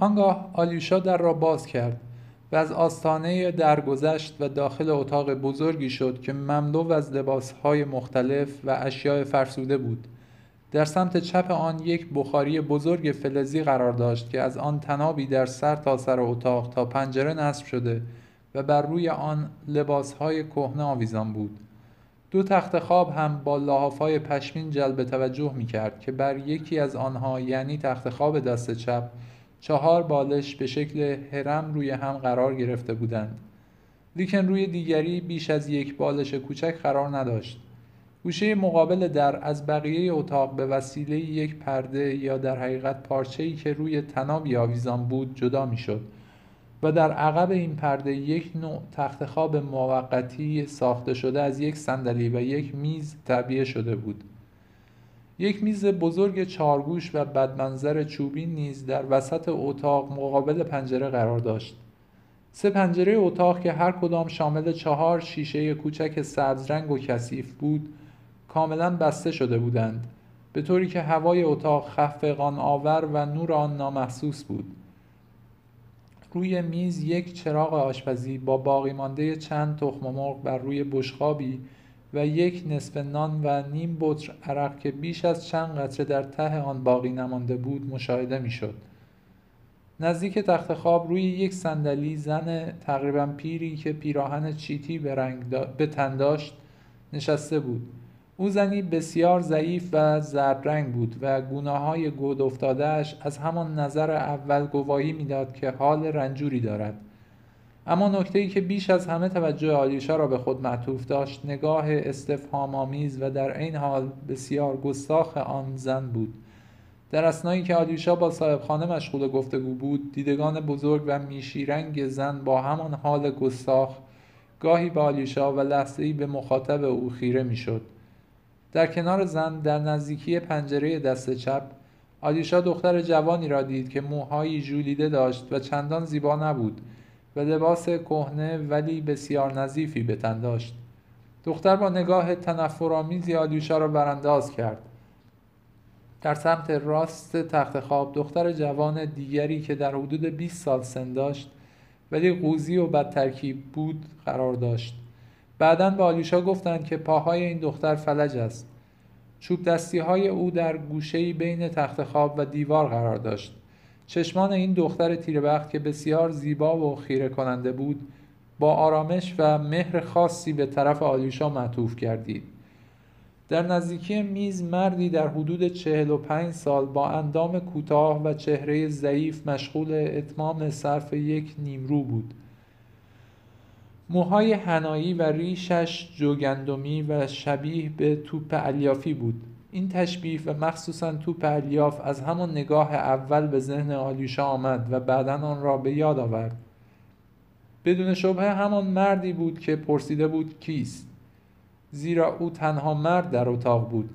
آنگاه آلیوشا در را باز کرد و از آستانه درگذشت و داخل اتاق بزرگی شد که مملو از لباسهای مختلف و اشیاء فرسوده بود. در سمت چپ آن یک بخاری بزرگ فلزی قرار داشت که از آن تنابی در سر تا سر اتاق تا پنجره نصب شده و بر روی آن لباسهای کهنه آویزان بود. دو تخت خواب هم با لحافهای پشمین جلب توجه می کرد که بر یکی از آنها یعنی تخت خواب دست چپ چهار بالش به شکل هرم روی هم قرار گرفته بودند. لیکن روی دیگری بیش از یک بالش کوچک قرار نداشت. گوشه مقابل در از بقیه اتاق به وسیله یک پرده یا در حقیقت پارچه‌ای که روی تنابی آویزان بود جدا می‌شد و در عقب این پرده یک نوع تخت خواب موقتی ساخته شده از یک صندلی و یک میز تعبیه شده بود. یک میز بزرگ چارگوش و بدمنظر چوبی نیز در وسط اتاق مقابل پنجره قرار داشت. سه پنجره اتاق که هر کدام شامل چهار شیشه کوچک سبزرنگ و کثیف بود کاملا بسته شده بودند به طوری که هوای اتاق خفقان آور و نور آن نامحسوس بود. روی میز یک چراغ آشپزی با باقی مانده چند تخم مرغ بر روی بشقابی و یک نصف نان و نیم بطر عرق که بیش از چند قطره در ته آن باقی نمانده بود مشاهده می‌شد. نزدیک تخت خواب روی یک صندلی زن تقریبا پیری که پیراهن چیتی به, رنگ به تن داشت نشسته بود او زنی بسیار ضعیف و زرد بود و گونه های گود افتادهش از همان نظر اول گواهی می‌داد که حال رنجوری دارد اما نکته ای که بیش از همه توجه آلیشا را به خود معطوف داشت نگاه استفهام آمیز و در این حال بسیار گستاخ آن زن بود. در اسنایی که آلیشا با صاحب خانه مشغول گفتگو بود دیدگان بزرگ و میشیرنگ زن با همان حال گستاخ گاهی به آلیشا و لحظه به مخاطب او خیره می‌شد. در کنار زن در نزدیکی پنجره دست چپ آلیشا دختر جوانی را دید که موهایی ژولیده داشت و چندان زیبا نبود. و لباس کهنه ولی بسیار نظیفی به تن داشت. دختر با نگاه تنفرآمیزی آلیوشا را برانداز کرد. در سمت راست تخت خواب دختر جوان دیگری که در حدود 20 سال سن داشت ولی قوزی و بدترکیب بود قرار داشت. بعدا به آلیوشا گفتند که پاهای این دختر فلج است. چوب دستی های او در گوشه بین تخت خواب و دیوار قرار داشت. چشمان این دختر تیربخت که بسیار زیبا و خیره کننده بود با آرامش و مهر خاصی به طرف آلیوشا معطوف کردید در نزدیکی میز مردی در حدود چهل و پنج سال با اندام کوتاه و چهره ضعیف مشغول اتمام صرف یک نیمرو بود. موهای هنایی و ریشش جوگندمی و شبیه به توپ الیافی بود. این تشبیه و مخصوصا توپ الیاف از همان نگاه اول به ذهن آلیوشا آمد و بعدا آن را به یاد آورد. بدون شبه همان مردی بود که پرسیده بود کیست. زیرا او تنها مرد در اتاق بود.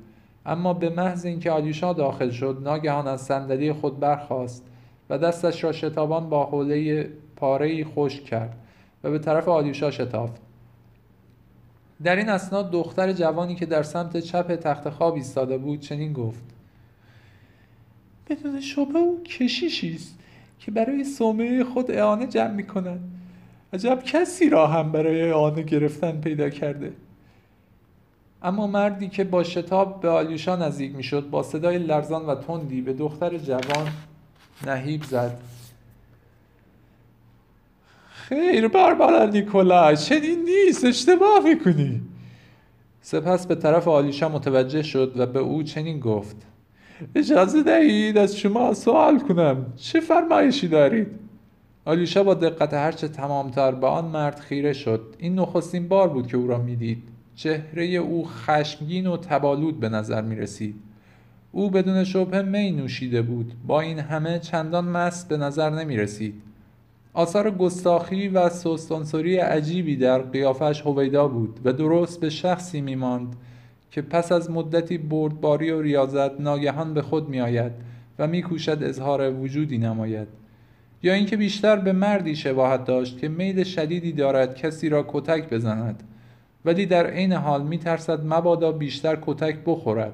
اما به محض اینکه آلیوشا داخل شد ناگهان از صندلی خود برخاست و دستش را شتابان با حوله پاره خشک کرد و به طرف آلیوشا شتافت. در این اسناد دختر جوانی که در سمت چپ تخت خواب ایستاده بود چنین گفت. بدون شبه او کشیشی است که برای صومعه خود اعانه جمع می کند عجب کسی را هم برای اعانه گرفتن پیدا کرده؟ اما مردی که با شتاب به آلیوشا نزدیک می‌شد با صدای لرزان و تندی به دختر جوان نهیب زد. خیر بربرا نیکولای چنین نیست. اشتباه می‌کنی. سپس به طرف آلیشا متوجه شد و به او چنین گفت. اجازه دهید از شما سوال کنم. چه فرمایشی دارید؟ آلیشا با دقت هرچه تمامتر به آن مرد خیره شد. این نخستین بار بود که او را می‌دید. چهره او خشمگین و تبالود به نظر می رسید او بدون شبه می نوشیده بود. با این همه چندان مست به نظر نمی رسید آثار گستاخی و سوستانسوری عجیبی در قیافش هویدا بود و درست به شخصی میماند که پس از مدتی بردباری و ریاضت ناگهان به خود میآید و میکوشد اظهار وجودی نماید. یا اینکه بیشتر به مردی شباهت داشت که میل شدیدی دارد کسی را کتک بزند ولی در عین حال میترسد مبادا بیشتر کتک بخورد.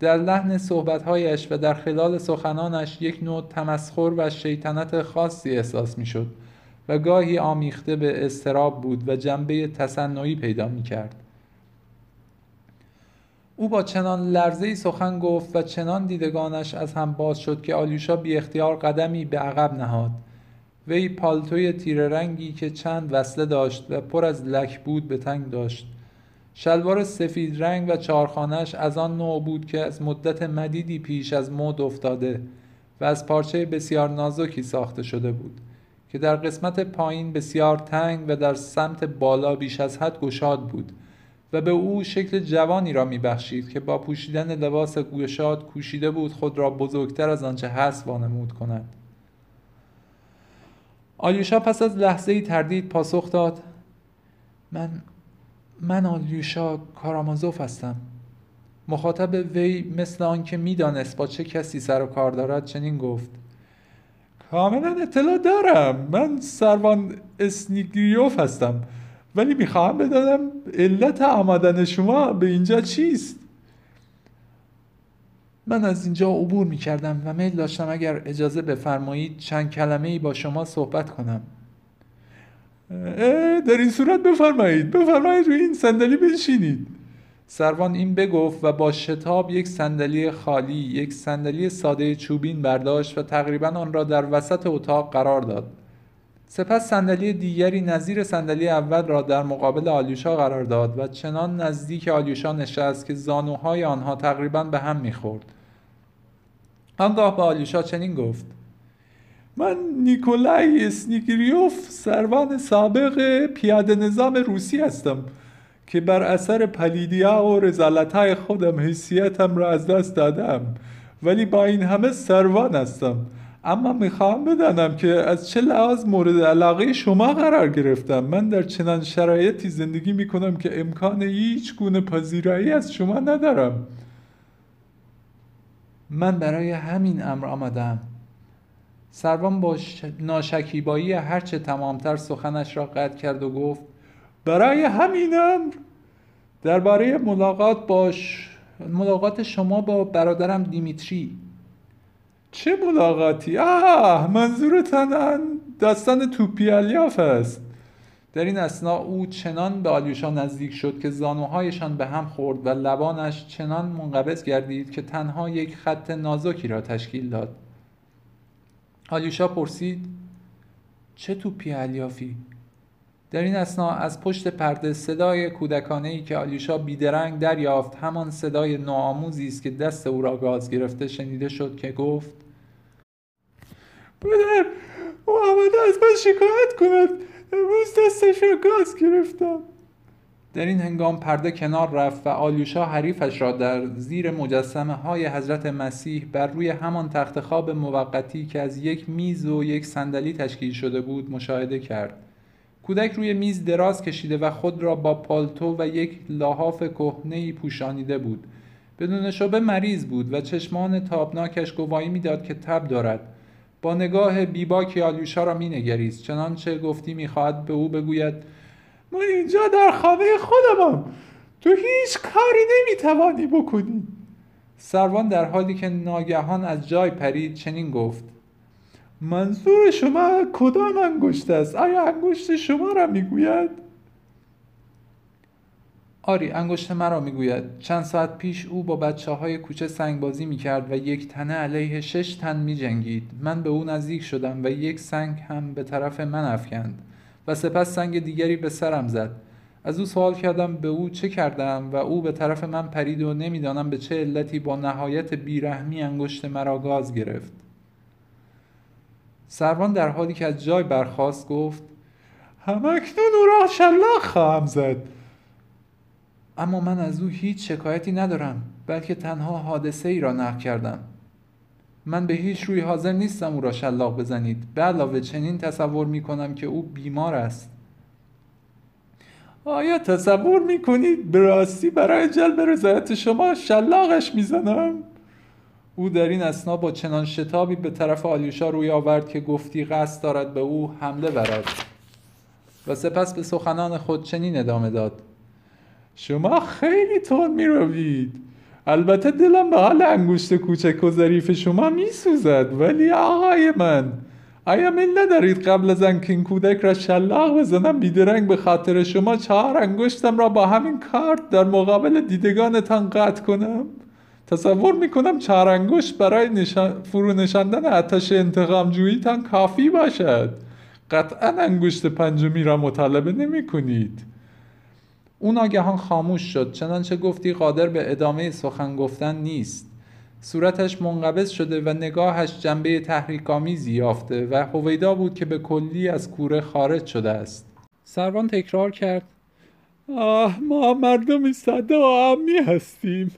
در لحن صحبتهایش و در خلال سخنانش یک نوع تمسخر و شیطنت خاصی احساس می‌شد و گاهی آمیخته به استراب بود و جنبه تصنعی پیدا می کرد. او با چنان لرزه سخن گفت و چنان دیدگانش از هم باز شد که آلیوشا بی اختیار قدمی به عقب نهاد وی پالتوی تیره رنگی که چند وصله داشت و پر از لک بود به تنگ داشت شلوار سفید رنگ و چارخانش از آن نوع بود که از مدت مدیدی پیش از مد افتاده و از پارچه بسیار نازکی ساخته شده بود که در قسمت پایین بسیار تنگ و در سمت بالا بیش از حد گشاد بود و به او شکل جوانی را میبخشید که با پوشیدن لباس گوشاد کوشیده بود خود را بزرگتر از آنچه هست وانمود کند. آلیوشا پس از لحظه ای تردید پاسخ داد. من من آلیوشا کارامازوف هستم. مخاطب وی مثل آنکه می‌دانست با چه کسی سر و کار دارد چنین گفت. کاملا اطلاع دارم. من سروان اسنیگریوف هستم. ولی می‌خواهم بدانم علت آمدن شما به اینجا چیست؟ من از اینجا عبور می‌کردم و میل داشتم اگر اجازه بفرمایید چند کلمه ای با شما صحبت کنم. در این صورت بفرمایید. بفرمایید روی این صندلی بنشینید. سروان این بگفت و با شتاب یک صندلی خالی یک صندلی ساده چوبین برداشت و تقریبا آن را در وسط اتاق قرار داد. سپس صندلی دیگری نظیر صندلی اول را در مقابل آلیوشا قرار داد و چنان نزدیک آلیوشا نشست که زانوهای آنها تقریبا به هم می‌خورد. آنگاه به آلیوشا چنین گفت. من نیکولای اسنیگریوف سروان سابق پیاده نظام روسی هستم که بر اثر پلیدیا و رزالتهای خودم حیثیتم را از دست دادم. ولی با این همه سروان هستم. اما می‌خواهم بدانم که از چه لحاظ مورد علاقه شما قرار گرفتم. من در چنان شرایطی زندگی می‌کنم که امکان هیچ گونه پذیرایی از شما ندارم. من برای همین امر آمدم سروان با ناشکیبایی هرچه تمامتر سخنش را قطع کرد و گفت برای همین امر درباره ملاقات باش ملاقات شما با برادرم دیمیتری. چه ملاقاتی؟ آه منظورتان داستان توپیالیاف است. در این اسنا او چنان به آلیوشا نزدیک شد که زانوهایشان به هم خورد و لبانش چنان منقبض گردید که تنها یک خط نازکی را تشکیل داد. آلیوشا پرسید چه توپی الیافی؟ در این اسنا از پشت پرده صدای کودکانه ای که آلیوشا بیدرنگ دریافت همان صدای نوآموزی است که دست او را گاز گرفته شنیده شد که گفت پدر او آمده از من شکایت کند امروز دستش را گاز گرفتم در این هنگام پرده کنار رفت و آلیوشا حریفش را در زیر مجسمه های حضرت مسیح بر روی همان تخت خواب موقتی که از یک میز و یک صندلی تشکیل شده بود مشاهده کرد. کودک روی میز دراز کشیده و خود را با پالتو و یک لحاف کهنه پوشانیده بود. بدون شبه مریض بود و چشمان تابناکش گواهی می‌داد که تب دارد. با نگاه بیباکی آلیوشا را مینگریست چنانچه گفتی می‌خواهد به او بگوید اینجا در خانه خودمم تو هیچ کاری نمی‌توانی بکنی. سروان در حالی که ناگهان از جای پرید چنین گفت منظور شما کدام انگشت است؟ آیا انگشت شما را می‌گوید؟ آری انگشت مرا می‌گوید. چند ساعت پیش او با بچه های کوچه سنگ بازی می‌کرد و یک تنه علیه شش تن میجنگید. من به او نزدیک شدم و یک سنگ هم به طرف من افکند. و سپس سنگ دیگری به سرم زد. از او سوال کردم به او چه کردم و او به طرف من پرید و نمی‌دانم به چه علتی با نهایت بیرحمی انگشت مرا گاز گرفت. سروان در حالی که از جای برخواست گفت همکنون او را شلاق خواهم زد. اما من از او هیچ شکایتی ندارم بلکه تنها حادثه ای را نقل کردم. من به هیچ روی حاضر نیستم او را شلاق بزنید. به علاوه چنین تصور می کنم که او بیمار است. آیا تصور می کنید به راستی برای جلب رضایت شما شلاقش می‌زنم؟ او در این اسنا با چنان شتابی به طرف آلیوشا روی آورد که گفتی قصد دارد به او حمله برد. و سپس به سخنان خود چنین ادامه داد. شما خیلی تون می روید البته دلم به حال انگشت کوچک و ظریف شما میسوزد ولی آقای من آیا میل ندارید قبل از آنکه این کودک را شلاق بزنم بیدرنگ به خاطر شما چهار انگشتم را با همین کارت در مقابل دیدگانتان قطع کنم؟ تصور می‌کنم چهار انگشت برای نشان... فرو نشاندن آتش انتقام جوییتان کافی باشد. قطعا انگشت پنجمی را مطالبه نمی کنید او ناگهان خاموش شد چنانچه گفتی قادر به ادامه سخن گفتن نیست. صورتش منقبض شده و نگاهش جنبه تحریکآمیزی یافته و هویدا بود که به کلی از کوره خارج شده است. سروان تکرار کرد آه ما ساده و عامی هستیم.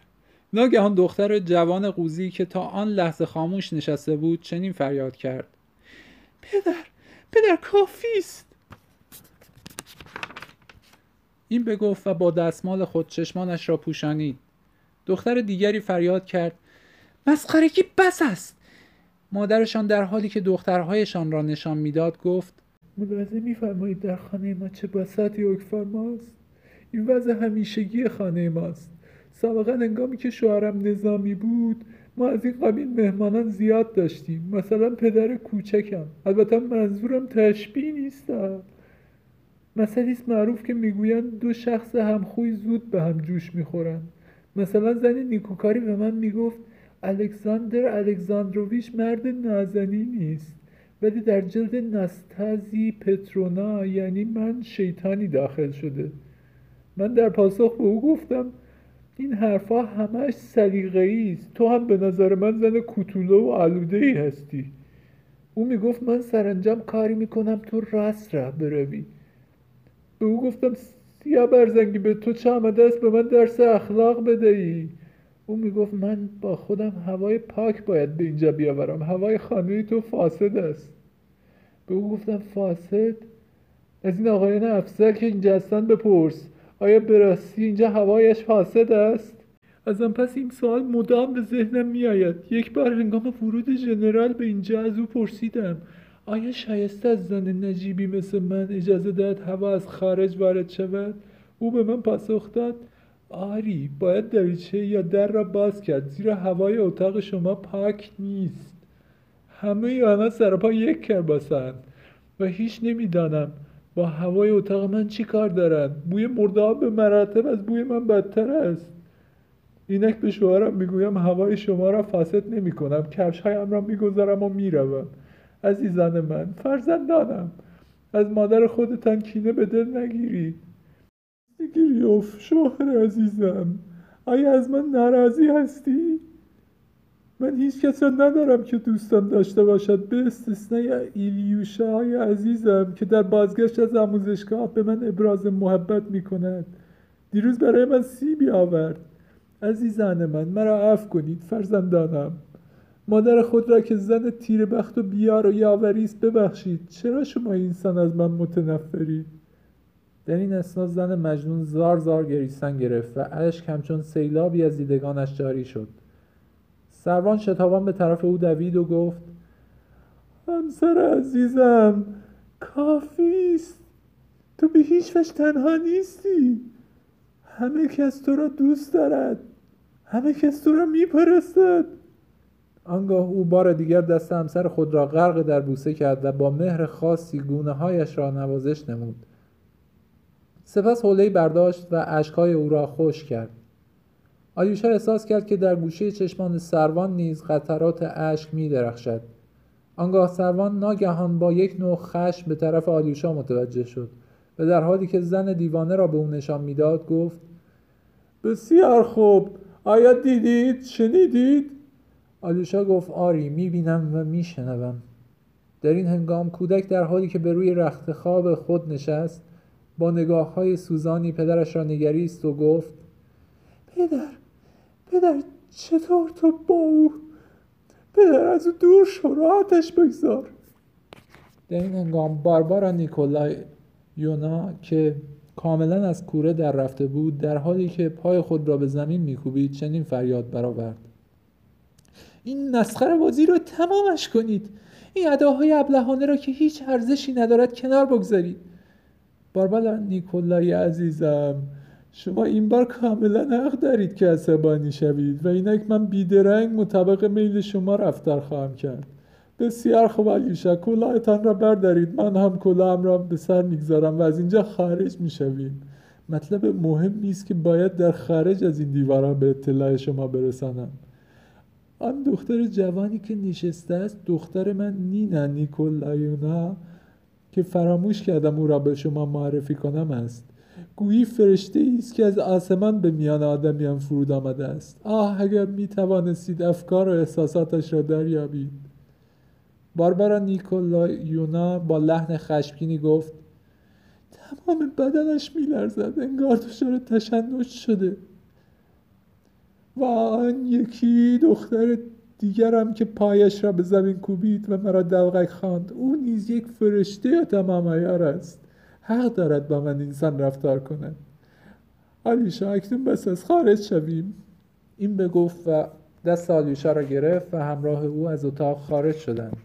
ناگهان دختر جوان قوزی که تا آن لحظه خاموش نشسته بود چنین فریاد کرد پدر پدر کافی است. این بگفت و با دستمال خود چشمانش را پوشانید. دختر دیگری فریاد کرد مسخرگی بس است. مادرشان در حالی که دخترهایشان را نشان می‌داد گفت ملاحظه میفرمایید در خانه ما چه بساتی ماست. این وضع همیشگی خانه ماست. سابقا انگامی که شوهرم نظامی بود ما از این قبیل مهمانان زیاد داشتیم. مثلا پدر کوچکم. البته منظورم تشبیه نیستم. مسئله معروف که می‌گویند دو شخص همخوی زود به هم جوش می‌خورند. مثلا زن نیکوکاری به من می‌گفت الکساندر الکساندروویچ مرد نازنینی است ولی در جلد نستازی پترونا یعنی من شیطانی داخل شده. من در پاسخ به او گفتم این حرفها همش سلیقه‌ای است. تو هم به نظر من زن کوتوله و آلوده ای هستی. او می‌گفت من سرانجام کاری می‌کنم تو راست راه بروی. به او گفتم سیاه برزنگی به تو چه آمده است؟ به من درس اخلاق بدهی. او می‌گفت من با خودم هوای پاک باید به اینجا بیاورم. هوای خانه تو فاسد است. به او گفتم فاسد؟ از این آقایان افسر که اینجا هستن بپرس. آیا براستی اینجا هوایش فاسد است؟ ازم پس این سوال مدام به ذهنم میآید. یک بار هنگام ورود ژنرال به اینجا از او پرسیدم. آیا شایسته از زن نجیبی مثل من اجازه داد هوا از خارج وارد شود؟ او به من پاسخ داد آری باید دریچه یا در را باز کرد زیرا هوای اتاق شما پاک نیست. همه آنها سرپا یک کرباسند و هیچ نمی‌دانم با هوای اتاق من چی کار دارند. بوی مرده به مراتب از بوی من بدتر است. اینک به شوهرم می‌گویم هوای شما را فاسد نمی کنم کفش هایم را می‌گذارم و می‌روم. عزیزان من فرزندانم از مادر خودتان کینه به دل نگیرید. گریوف شوهر عزیزم. آیا از من ناراضی هستی؟ من هیچ کس را ندارم که دوستم داشته باشد. به استثنای ایلیوشا های عزیزم که در بازگشت از آموزشگاه به من ابراز محبت می کند دیروز برای من سیبی آورد. عزیزان من مرا عفو کنید فرزندانم. مادر خود را که زن تیر بخت و بیار و یاوری است ببخشید. چرا شما اینسان از من متنفرید در این اسنا زن مجنون زار زار گریستن گرفت و اشک همچون سیلابی از دیدگانش جاری شد. سروان شتابان به طرف او دوید و گفت همسر عزیزم کافی است. تو به هیچ وجه تنها نیستی. همه کس تو را دوست دارد. همه کس تو را میپرستد. آنگاه او بار دیگر دست همسر خود را غرق در بوسه کرد و با مهر خاصی گونه هایش را نوازش نمود. سپس حوله برداشت و اشکهای او را خوش کرد. آیوشا احساس کرد که در گوشه چشمان سروان نیز قطرات اشک می درخشد. آنگاه سروان ناگهان با یک نوع خشم به طرف آلیوشا متوجه شد و در حالی که زن دیوانه را به او نشان می‌داد گفت بسیار خوب. آیا دیدید؟ شنیدید؟ آلیوشا گفت آری می‌بینم و میشنوم. در این هنگام کودک در حالی که به روی رخت خواب خود نشست با نگاه های سوزانی پدرش را نگریست و گفت پدر پدر چطور تو با او پدر از او دور شو راحتش بگذار. در این هنگام باربارا نیکولای یونا که کاملا از کوره در رفته بود در حالی که پای خود را به زمین میکوبید چنین فریاد برآورد. این مسخره بازی رو تمامش کنید. این اداهای ابلهانه را که هیچ ارزشی ندارد کنار بگذارید. باربارا نیکولای عزیزم شما این بار کاملا حق دارید که عصبانی شوید و اینک من بیدرنگ مطابق میل شما رفتار خواهم کرد. بسیار خوب علیشا کلاهتان را بردارید. من هم کلاهم را به سر می‌گذارم و از اینجا خارج می‌شویم. مطلب مهم نیست که باید در خارج از این دیوارها به اطلاع شما برسانم. آن دختر جوانی که نشسته است دختر من نینا نیکولایونا که فراموش کردم او را به شما معرفی کنم است. گویی فرشته است که از آسمان به میان آدمیان فرود آمده است. آه اگر می توانستید افکار و احساساتش را دریابید. باربارا نیکولایونا با لحن خشمگینی گفت تمام بدنش میلرزد انگار دچار تشنج شده. و آن یکی دختر دیگرم که پایش را به زمین کوبید و مرا دلغک خواند. او نیز یک فرشته یا تمام است. حق دارد با من انسان رفتار کند. آلیشا اکنون بس از خارج شویم. این بگفت و دست آلیشا را گرفت و همراه او از اتاق خارج شدند.